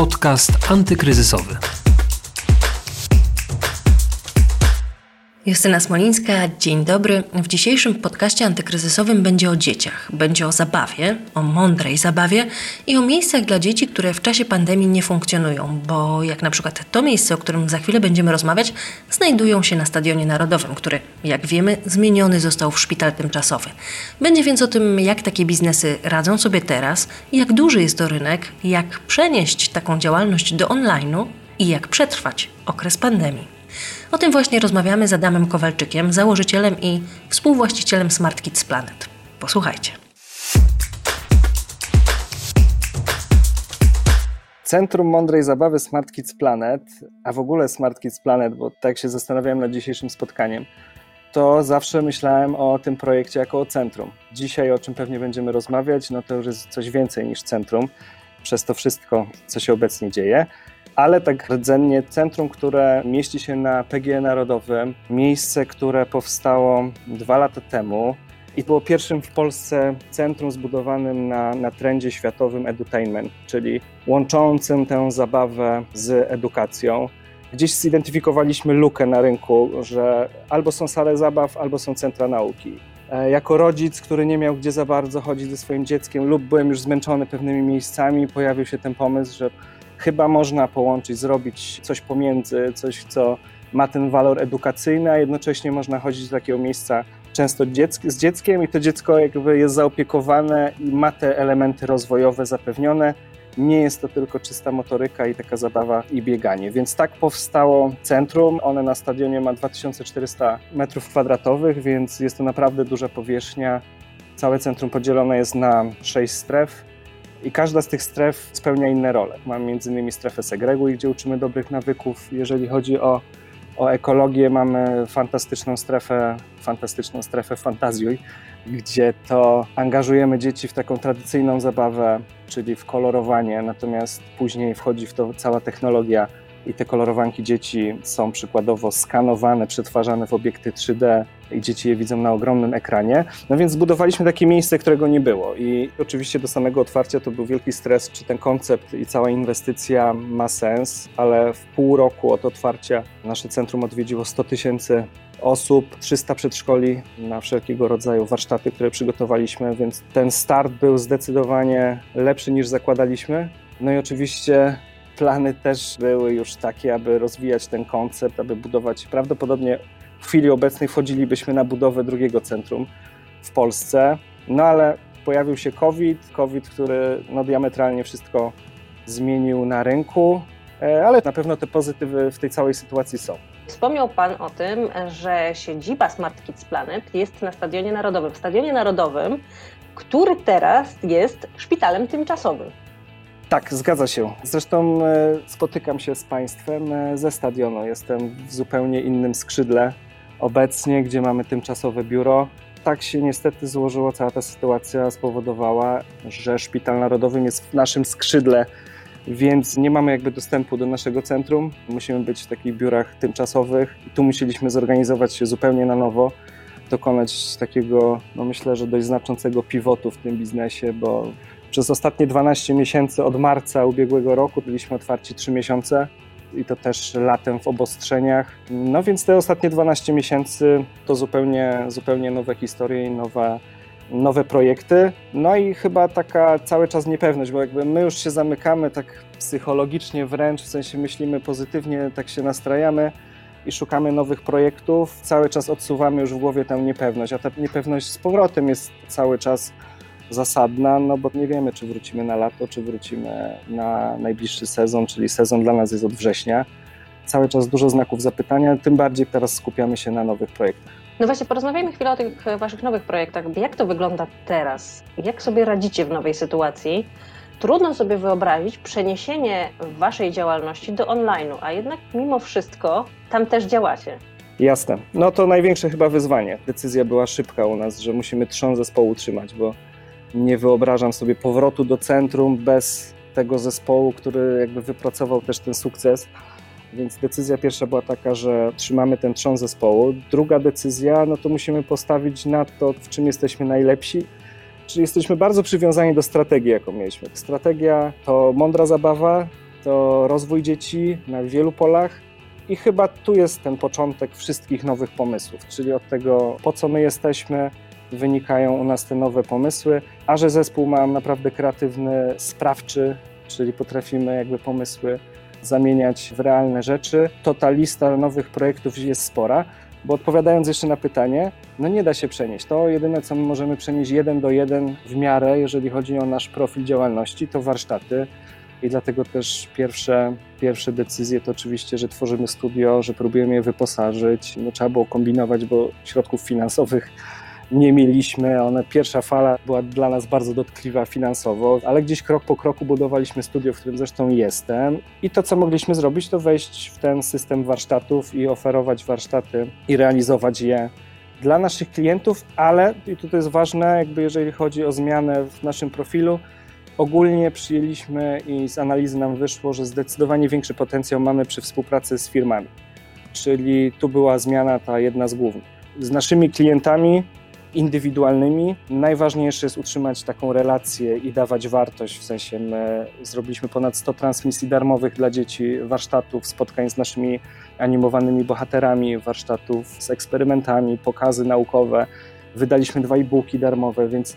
Podcast antykryzysowy. Justyna Smolińska, dzień dobry. W dzisiejszym podcaście antykryzysowym będzie o dzieciach. Będzie o zabawie, o mądrej zabawie i o miejscach dla dzieci, które w czasie pandemii nie funkcjonują, bo jak na przykład to miejsce, o którym za chwilę będziemy rozmawiać, znajdują się na Stadionie Narodowym, który, jak wiemy, zmieniony został w szpital tymczasowy. Będzie więc o tym, jak takie biznesy radzą sobie teraz, jak duży jest to rynek, jak przenieść taką działalność do online'u i jak przetrwać okres pandemii. O tym właśnie rozmawiamy z Adamem Kowalczykiem, założycielem i współwłaścicielem Smart Kids Planet. Posłuchajcie. Centrum Mądrej Zabawy Smart Kids Planet, a w ogóle Smart Kids Planet, bo tak się zastanawiałem nad dzisiejszym spotkaniem, to zawsze myślałem o tym projekcie jako o centrum. Dzisiaj, o czym pewnie będziemy rozmawiać, no to już jest coś więcej niż centrum, przez to wszystko, co się obecnie dzieje ale tak rdzennie centrum, które mieści się na PGE Narodowym, miejsce, które powstało dwa lata temu i było pierwszym w Polsce centrum zbudowanym na, na trendzie światowym edutainment, czyli łączącym tę zabawę z edukacją. Gdzieś zidentyfikowaliśmy lukę na rynku, że albo są sale zabaw, albo są centra nauki. E, jako rodzic, który nie miał gdzie za bardzo chodzić ze swoim dzieckiem, lub byłem już zmęczony pewnymi miejscami, pojawił się ten pomysł, że chyba można połączyć, zrobić coś pomiędzy, coś, co ma ten walor edukacyjny, a jednocześnie można chodzić do takiego miejsca często z dzieckiem i to dziecko jakby jest zaopiekowane i ma te elementy rozwojowe zapewnione. Nie jest to tylko czysta motoryka i taka zabawa i bieganie. Więc tak powstało centrum. One na stadionie ma 2400 m2, więc jest to naprawdę duża powierzchnia. Całe centrum podzielone jest na sześć stref i każda z tych stref spełnia inne role. Mamy innymi strefę Segreguj, gdzie uczymy dobrych nawyków. Jeżeli chodzi o, o ekologię, mamy fantastyczną strefę, fantastyczną strefę Fantazjuj, gdzie to angażujemy dzieci w taką tradycyjną zabawę, czyli w kolorowanie, natomiast później wchodzi w to cała technologia i te kolorowanki dzieci są przykładowo skanowane, przetwarzane w obiekty 3D i dzieci je widzą na ogromnym ekranie. No więc zbudowaliśmy takie miejsce, którego nie było i oczywiście do samego otwarcia to był wielki stres, czy ten koncept i cała inwestycja ma sens, ale w pół roku od otwarcia nasze centrum odwiedziło 100 tysięcy osób, 300 przedszkoli na wszelkiego rodzaju warsztaty, które przygotowaliśmy, więc ten start był zdecydowanie lepszy niż zakładaliśmy. No i oczywiście plany też były już takie, aby rozwijać ten koncept, aby budować. Prawdopodobnie w chwili obecnej wchodzilibyśmy na budowę drugiego centrum w Polsce, no ale pojawił się COVID, COVID, który no, diametralnie wszystko zmienił na rynku, e, ale na pewno te pozytywy w tej całej sytuacji są. Wspomniał Pan o tym, że siedziba Smart Kids Planet jest na Stadionie Narodowym. W Stadionie Narodowym, który teraz jest szpitalem tymczasowym. Tak, zgadza się. Zresztą e, spotykam się z Państwem e, ze stadionu. Jestem w zupełnie innym skrzydle obecnie, gdzie mamy tymczasowe biuro. Tak się niestety złożyło, cała ta sytuacja spowodowała, że Szpital Narodowy jest w naszym skrzydle, więc nie mamy jakby dostępu do naszego centrum. Musimy być w takich biurach tymczasowych i tu musieliśmy zorganizować się zupełnie na nowo, dokonać takiego, no myślę, że dość znaczącego pivotu w tym biznesie, bo przez ostatnie 12 miesięcy od marca ubiegłego roku byliśmy otwarci 3 miesiące i to też latem w obostrzeniach. No więc te ostatnie 12 miesięcy to zupełnie, zupełnie nowe historie i nowe, nowe projekty. No i chyba taka cały czas niepewność, bo jakby my już się zamykamy tak psychologicznie wręcz, w sensie myślimy pozytywnie, tak się nastrajamy i szukamy nowych projektów. Cały czas odsuwamy już w głowie tę niepewność, a ta niepewność z powrotem jest cały czas zasadna, no bo nie wiemy, czy wrócimy na lato, czy wrócimy na najbliższy sezon, czyli sezon dla nas jest od września. Cały czas dużo znaków zapytania, tym bardziej teraz skupiamy się na nowych projektach. No właśnie, porozmawiajmy chwilę o tych Waszych nowych projektach. Jak to wygląda teraz? Jak sobie radzicie w nowej sytuacji? Trudno sobie wyobrazić przeniesienie Waszej działalności do online'u, a jednak mimo wszystko tam też działacie. Jasne. No to największe chyba wyzwanie. Decyzja była szybka u nas, że musimy trzon zespołu trzymać, bo nie wyobrażam sobie powrotu do centrum bez tego zespołu, który jakby wypracował też ten sukces. Więc decyzja pierwsza była taka, że trzymamy ten trzon zespołu. Druga decyzja, no to musimy postawić na to, w czym jesteśmy najlepsi. Czyli jesteśmy bardzo przywiązani do strategii, jaką mieliśmy. Strategia to mądra zabawa, to rozwój dzieci na wielu polach. I chyba tu jest ten początek wszystkich nowych pomysłów, czyli od tego, po co my jesteśmy, wynikają u nas te nowe pomysły, a że zespół ma naprawdę kreatywny, sprawczy, czyli potrafimy jakby pomysły zamieniać w realne rzeczy, to ta lista nowych projektów jest spora. Bo odpowiadając jeszcze na pytanie, no nie da się przenieść. To jedyne, co my możemy przenieść jeden do jeden w miarę, jeżeli chodzi o nasz profil działalności, to warsztaty. I dlatego też pierwsze, pierwsze decyzje to oczywiście, że tworzymy studio, że próbujemy je wyposażyć. No, trzeba było kombinować, bo środków finansowych nie mieliśmy. One, pierwsza fala była dla nas bardzo dotkliwa finansowo, ale gdzieś krok po kroku budowaliśmy studio, w którym zresztą jestem. I to, co mogliśmy zrobić, to wejść w ten system warsztatów i oferować warsztaty i realizować je dla naszych klientów, ale i tutaj jest ważne, jakby jeżeli chodzi o zmianę w naszym profilu, ogólnie przyjęliśmy i z analizy nam wyszło, że zdecydowanie większy potencjał mamy przy współpracy z firmami. Czyli tu była zmiana ta jedna z głównych. Z naszymi klientami indywidualnymi. Najważniejsze jest utrzymać taką relację i dawać wartość, w sensie my zrobiliśmy ponad 100 transmisji darmowych dla dzieci, warsztatów, spotkań z naszymi animowanymi bohaterami, warsztatów z eksperymentami, pokazy naukowe. Wydaliśmy dwa e-booki darmowe, więc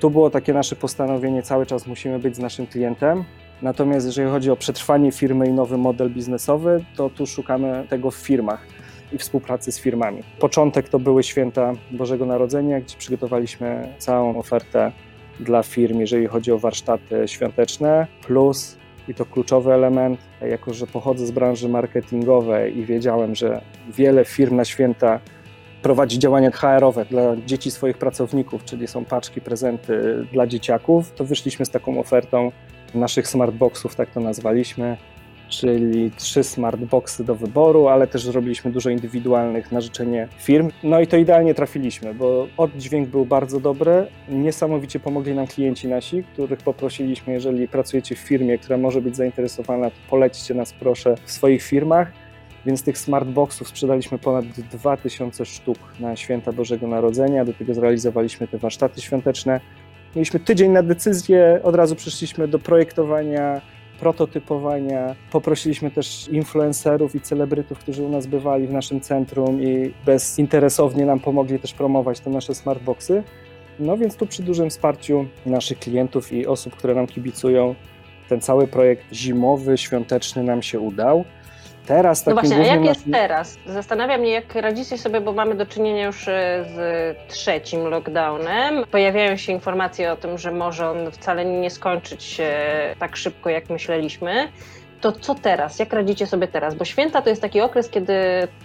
tu było takie nasze postanowienie, cały czas musimy być z naszym klientem. Natomiast jeżeli chodzi o przetrwanie firmy i nowy model biznesowy, to tu szukamy tego w firmach i współpracy z firmami. Początek to były święta Bożego Narodzenia, gdzie przygotowaliśmy całą ofertę dla firm, jeżeli chodzi o warsztaty świąteczne, plus i to kluczowy element, jako że pochodzę z branży marketingowej i wiedziałem, że wiele firm na święta prowadzi działania HR-owe dla dzieci swoich pracowników, czyli są paczki, prezenty dla dzieciaków, to wyszliśmy z taką ofertą naszych smartboxów, tak to nazwaliśmy, czyli trzy smartboxy do wyboru, ale też zrobiliśmy dużo indywidualnych na życzenie firm. No i to idealnie trafiliśmy, bo oddźwięk był bardzo dobry. Niesamowicie pomogli nam klienci nasi, których poprosiliśmy, jeżeli pracujecie w firmie, która może być zainteresowana, to polećcie nas proszę w swoich firmach. Więc tych smartboxów sprzedaliśmy ponad 2000 sztuk na święta Bożego Narodzenia. Do tego zrealizowaliśmy te warsztaty świąteczne. Mieliśmy tydzień na decyzję, od razu przeszliśmy do projektowania, prototypowania. Poprosiliśmy też influencerów i celebrytów, którzy u nas bywali w naszym centrum i bezinteresownie nam pomogli też promować te nasze smartboxy. No więc tu przy dużym wsparciu naszych klientów i osób, które nam kibicują, ten cały projekt zimowy, świąteczny nam się udał. Teraz no właśnie, a jak jest teraz? Zastanawiam mnie, jak radzicie sobie, bo mamy do czynienia już e, z trzecim lockdownem. Pojawiają się informacje o tym, że może on wcale nie skończyć się tak szybko, jak myśleliśmy. To co teraz? Jak radzicie sobie teraz? Bo święta to jest taki okres, kiedy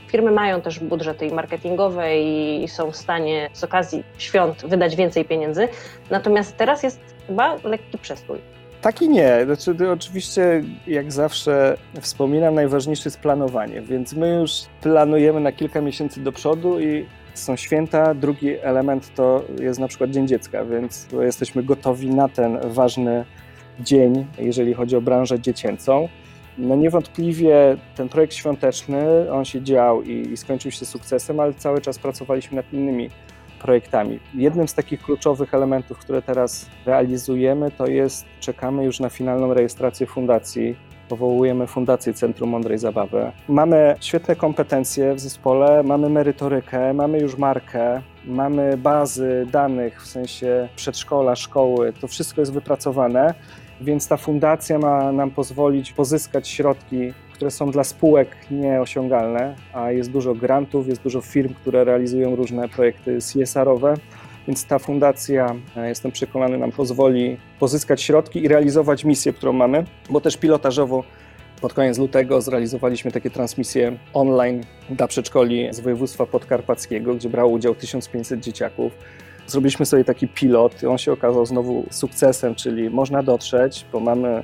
firmy mają też budżety marketingowe i są w stanie z okazji świąt wydać więcej pieniędzy. Natomiast teraz jest chyba lekki przestój. Tak i nie. Znaczy, oczywiście, jak zawsze wspominam, najważniejsze jest planowanie, więc my już planujemy na kilka miesięcy do przodu i są święta. Drugi element to jest na przykład Dzień Dziecka, więc jesteśmy gotowi na ten ważny dzień, jeżeli chodzi o branżę dziecięcą. No niewątpliwie ten projekt świąteczny, on się dział i, i skończył się sukcesem, ale cały czas pracowaliśmy nad innymi projektami. Jednym z takich kluczowych elementów, które teraz realizujemy, to jest czekamy już na finalną rejestrację fundacji. Powołujemy Fundację Centrum Mądrej Zabawy. Mamy świetne kompetencje w zespole, mamy merytorykę, mamy już markę, mamy bazy danych w sensie przedszkola, szkoły. To wszystko jest wypracowane, więc ta fundacja ma nam pozwolić pozyskać środki które są dla spółek nieosiągalne, a jest dużo grantów, jest dużo firm, które realizują różne projekty CSR-owe. Więc ta fundacja, e, jestem przekonany, nam pozwoli pozyskać środki i realizować misję, którą mamy, bo też pilotażowo pod koniec lutego zrealizowaliśmy takie transmisje online dla przedszkoli z województwa podkarpackiego, gdzie brało udział 1500 dzieciaków. Zrobiliśmy sobie taki pilot on się okazał znowu sukcesem, czyli można dotrzeć, bo mamy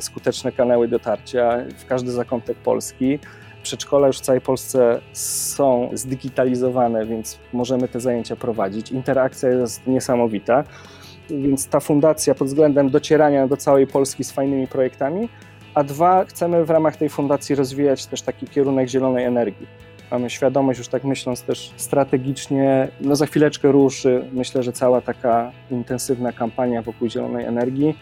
skuteczne kanały dotarcia w każdy zakątek Polski. Przedszkola już w całej Polsce są zdigitalizowane, więc możemy te zajęcia prowadzić. Interakcja jest niesamowita, więc ta fundacja pod względem docierania do całej Polski z fajnymi projektami, a dwa, chcemy w ramach tej fundacji rozwijać też taki kierunek zielonej energii. Mamy świadomość, już tak myśląc też strategicznie, no za chwileczkę ruszy, myślę, że cała taka intensywna kampania wokół zielonej energii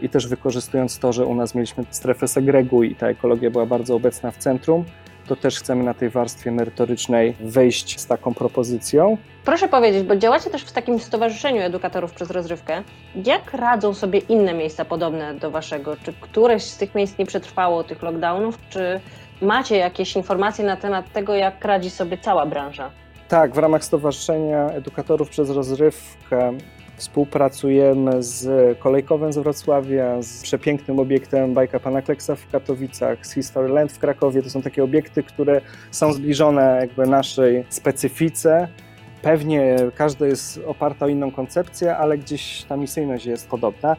i też wykorzystując to, że u nas mieliśmy strefę segregu i ta ekologia była bardzo obecna w centrum, to też chcemy na tej warstwie merytorycznej wejść z taką propozycją. Proszę powiedzieć, bo działacie też w takim stowarzyszeniu edukatorów przez rozrywkę. Jak radzą sobie inne miejsca podobne do waszego? Czy któreś z tych miejsc nie przetrwało tych lockdownów? Czy macie jakieś informacje na temat tego, jak radzi sobie cała branża? Tak, w ramach Stowarzyszenia Edukatorów przez Rozrywkę Współpracujemy z Kolejkowem z Wrocławia, z przepięknym obiektem Bajka Pana Kleksa w Katowicach, z Historyland w Krakowie. To są takie obiekty, które są zbliżone jakby naszej specyfice. Pewnie każdy jest oparty o inną koncepcję, ale gdzieś ta misyjność jest podobna.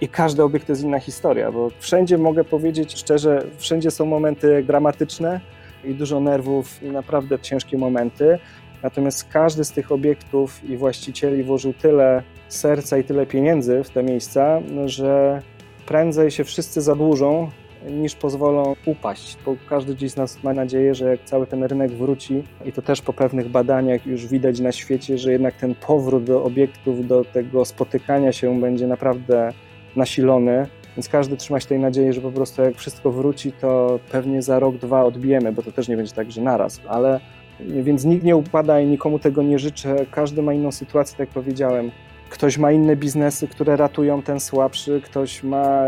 I każdy obiekt to jest inna historia, bo wszędzie mogę powiedzieć szczerze, wszędzie są momenty dramatyczne i dużo nerwów i naprawdę ciężkie momenty. Natomiast każdy z tych obiektów i właścicieli włożył tyle serca i tyle pieniędzy w te miejsca, że prędzej się wszyscy zadłużą, niż pozwolą upaść, bo każdy gdzieś z nas ma nadzieję, że jak cały ten rynek wróci i to też po pewnych badaniach już widać na świecie, że jednak ten powrót do obiektów, do tego spotykania się będzie naprawdę nasilony, więc każdy trzyma się tej nadziei, że po prostu jak wszystko wróci, to pewnie za rok, dwa odbijemy, bo to też nie będzie tak, że naraz, ale więc nikt nie upada i nikomu tego nie życzę. Każdy ma inną sytuację, tak jak powiedziałem. Ktoś ma inne biznesy, które ratują ten słabszy, ktoś ma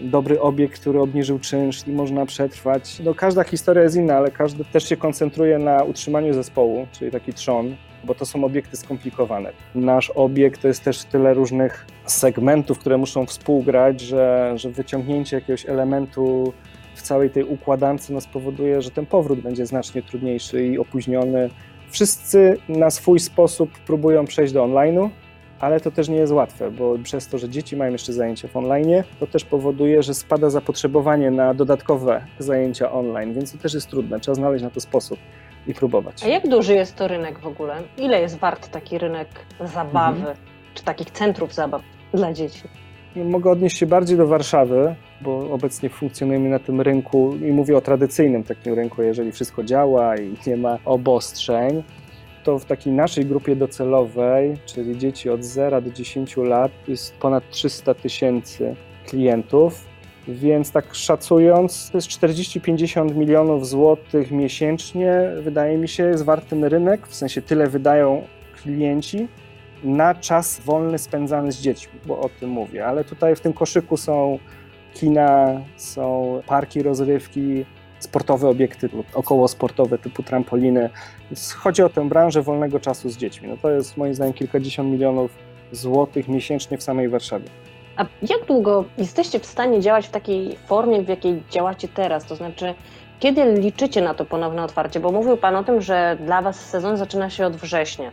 dobry obiekt, który obniżył czynsz i można przetrwać. No, każda historia jest inna, ale każdy też się koncentruje na utrzymaniu zespołu, czyli taki trzon, bo to są obiekty skomplikowane. Nasz obiekt to jest też tyle różnych segmentów, które muszą współgrać, że, że wyciągnięcie jakiegoś elementu w całej tej układance no, spowoduje, że ten powrót będzie znacznie trudniejszy i opóźniony. Wszyscy na swój sposób próbują przejść do online'u, ale to też nie jest łatwe, bo przez to, że dzieci mają jeszcze zajęcia w online, to też powoduje, że spada zapotrzebowanie na dodatkowe zajęcia online, więc to też jest trudne. Trzeba znaleźć na to sposób i próbować. A jak duży jest to rynek w ogóle? Ile jest wart taki rynek zabawy, mhm. czy takich centrów zabaw dla dzieci? Mogę odnieść się bardziej do Warszawy, bo obecnie funkcjonujemy na tym rynku i mówię o tradycyjnym takim rynku, jeżeli wszystko działa i nie ma obostrzeń, to w takiej naszej grupie docelowej, czyli dzieci od 0 do 10 lat, jest ponad 300 tysięcy klientów. Więc tak szacując, to jest 40-50 milionów złotych miesięcznie, wydaje mi się, jest wart ten rynek, w sensie tyle wydają klienci na czas wolny spędzany z dziećmi, bo o tym mówię. Ale tutaj w tym koszyku są kina, są parki rozrywki, sportowe obiekty około sportowe typu trampoliny. Więc chodzi o tę branżę wolnego czasu z dziećmi. No to jest moim zdaniem kilkadziesiąt milionów złotych miesięcznie w samej Warszawie. A jak długo jesteście w stanie działać w takiej formie, w jakiej działacie teraz? To znaczy, kiedy liczycie na to ponowne otwarcie? Bo mówił Pan o tym, że dla Was sezon zaczyna się od września.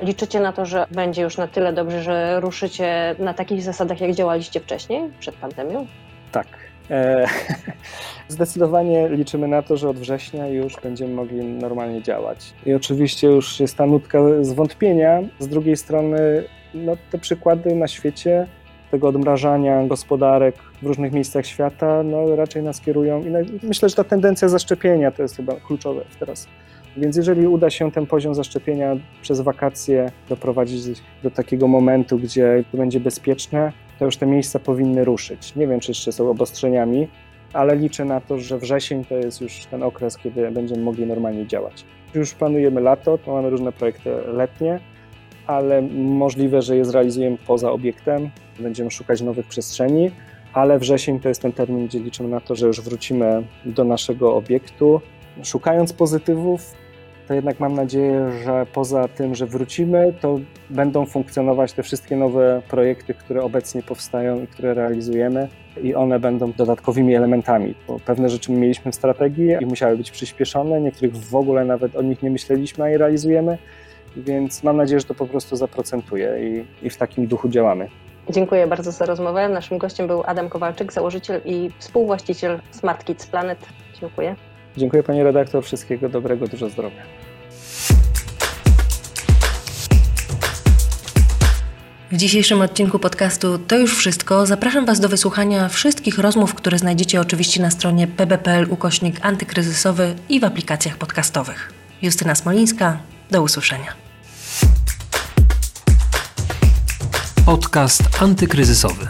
Liczycie na to, że będzie już na tyle dobrze, że ruszycie na takich zasadach, jak działaliście wcześniej, przed pandemią? Tak. E, zdecydowanie liczymy na to, że od września już będziemy mogli normalnie działać. I oczywiście już jest ta nutka zwątpienia. Z drugiej strony, no, te przykłady na świecie tego odmrażania gospodarek w różnych miejscach świata, no, raczej nas kierują. I myślę, że ta tendencja zaszczepienia to jest chyba kluczowe teraz. Więc jeżeli uda się ten poziom zaszczepienia przez wakacje doprowadzić do takiego momentu, gdzie to będzie bezpieczne, to już te miejsca powinny ruszyć. Nie wiem, czy jeszcze są obostrzeniami, ale liczę na to, że wrzesień to jest już ten okres, kiedy będziemy mogli normalnie działać. Już planujemy lato, to mamy różne projekty letnie, ale możliwe, że je zrealizujemy poza obiektem. Będziemy szukać nowych przestrzeni, ale wrzesień to jest ten termin, gdzie liczymy na to, że już wrócimy do naszego obiektu. Szukając pozytywów, to jednak mam nadzieję, że poza tym, że wrócimy, to będą funkcjonować te wszystkie nowe projekty, które obecnie powstają i które realizujemy, i one będą dodatkowymi elementami. Bo pewne rzeczy mieliśmy w strategii i musiały być przyspieszone, niektórych w ogóle nawet o nich nie myśleliśmy, a je realizujemy. Więc mam nadzieję, że to po prostu zaprocentuje i, i w takim duchu działamy. Dziękuję bardzo za rozmowę. Naszym gościem był Adam Kowalczyk, założyciel i współwłaściciel Smart Kids Planet. Dziękuję. Dziękuję Pani redaktor, wszystkiego dobrego, dużo zdrowia. W dzisiejszym odcinku podcastu to już wszystko. Zapraszam Was do wysłuchania wszystkich rozmów, które znajdziecie oczywiście na stronie pb.pl ukośnik antykryzysowy i w aplikacjach podcastowych. Justyna Smolińska, do usłyszenia. Podcast antykryzysowy.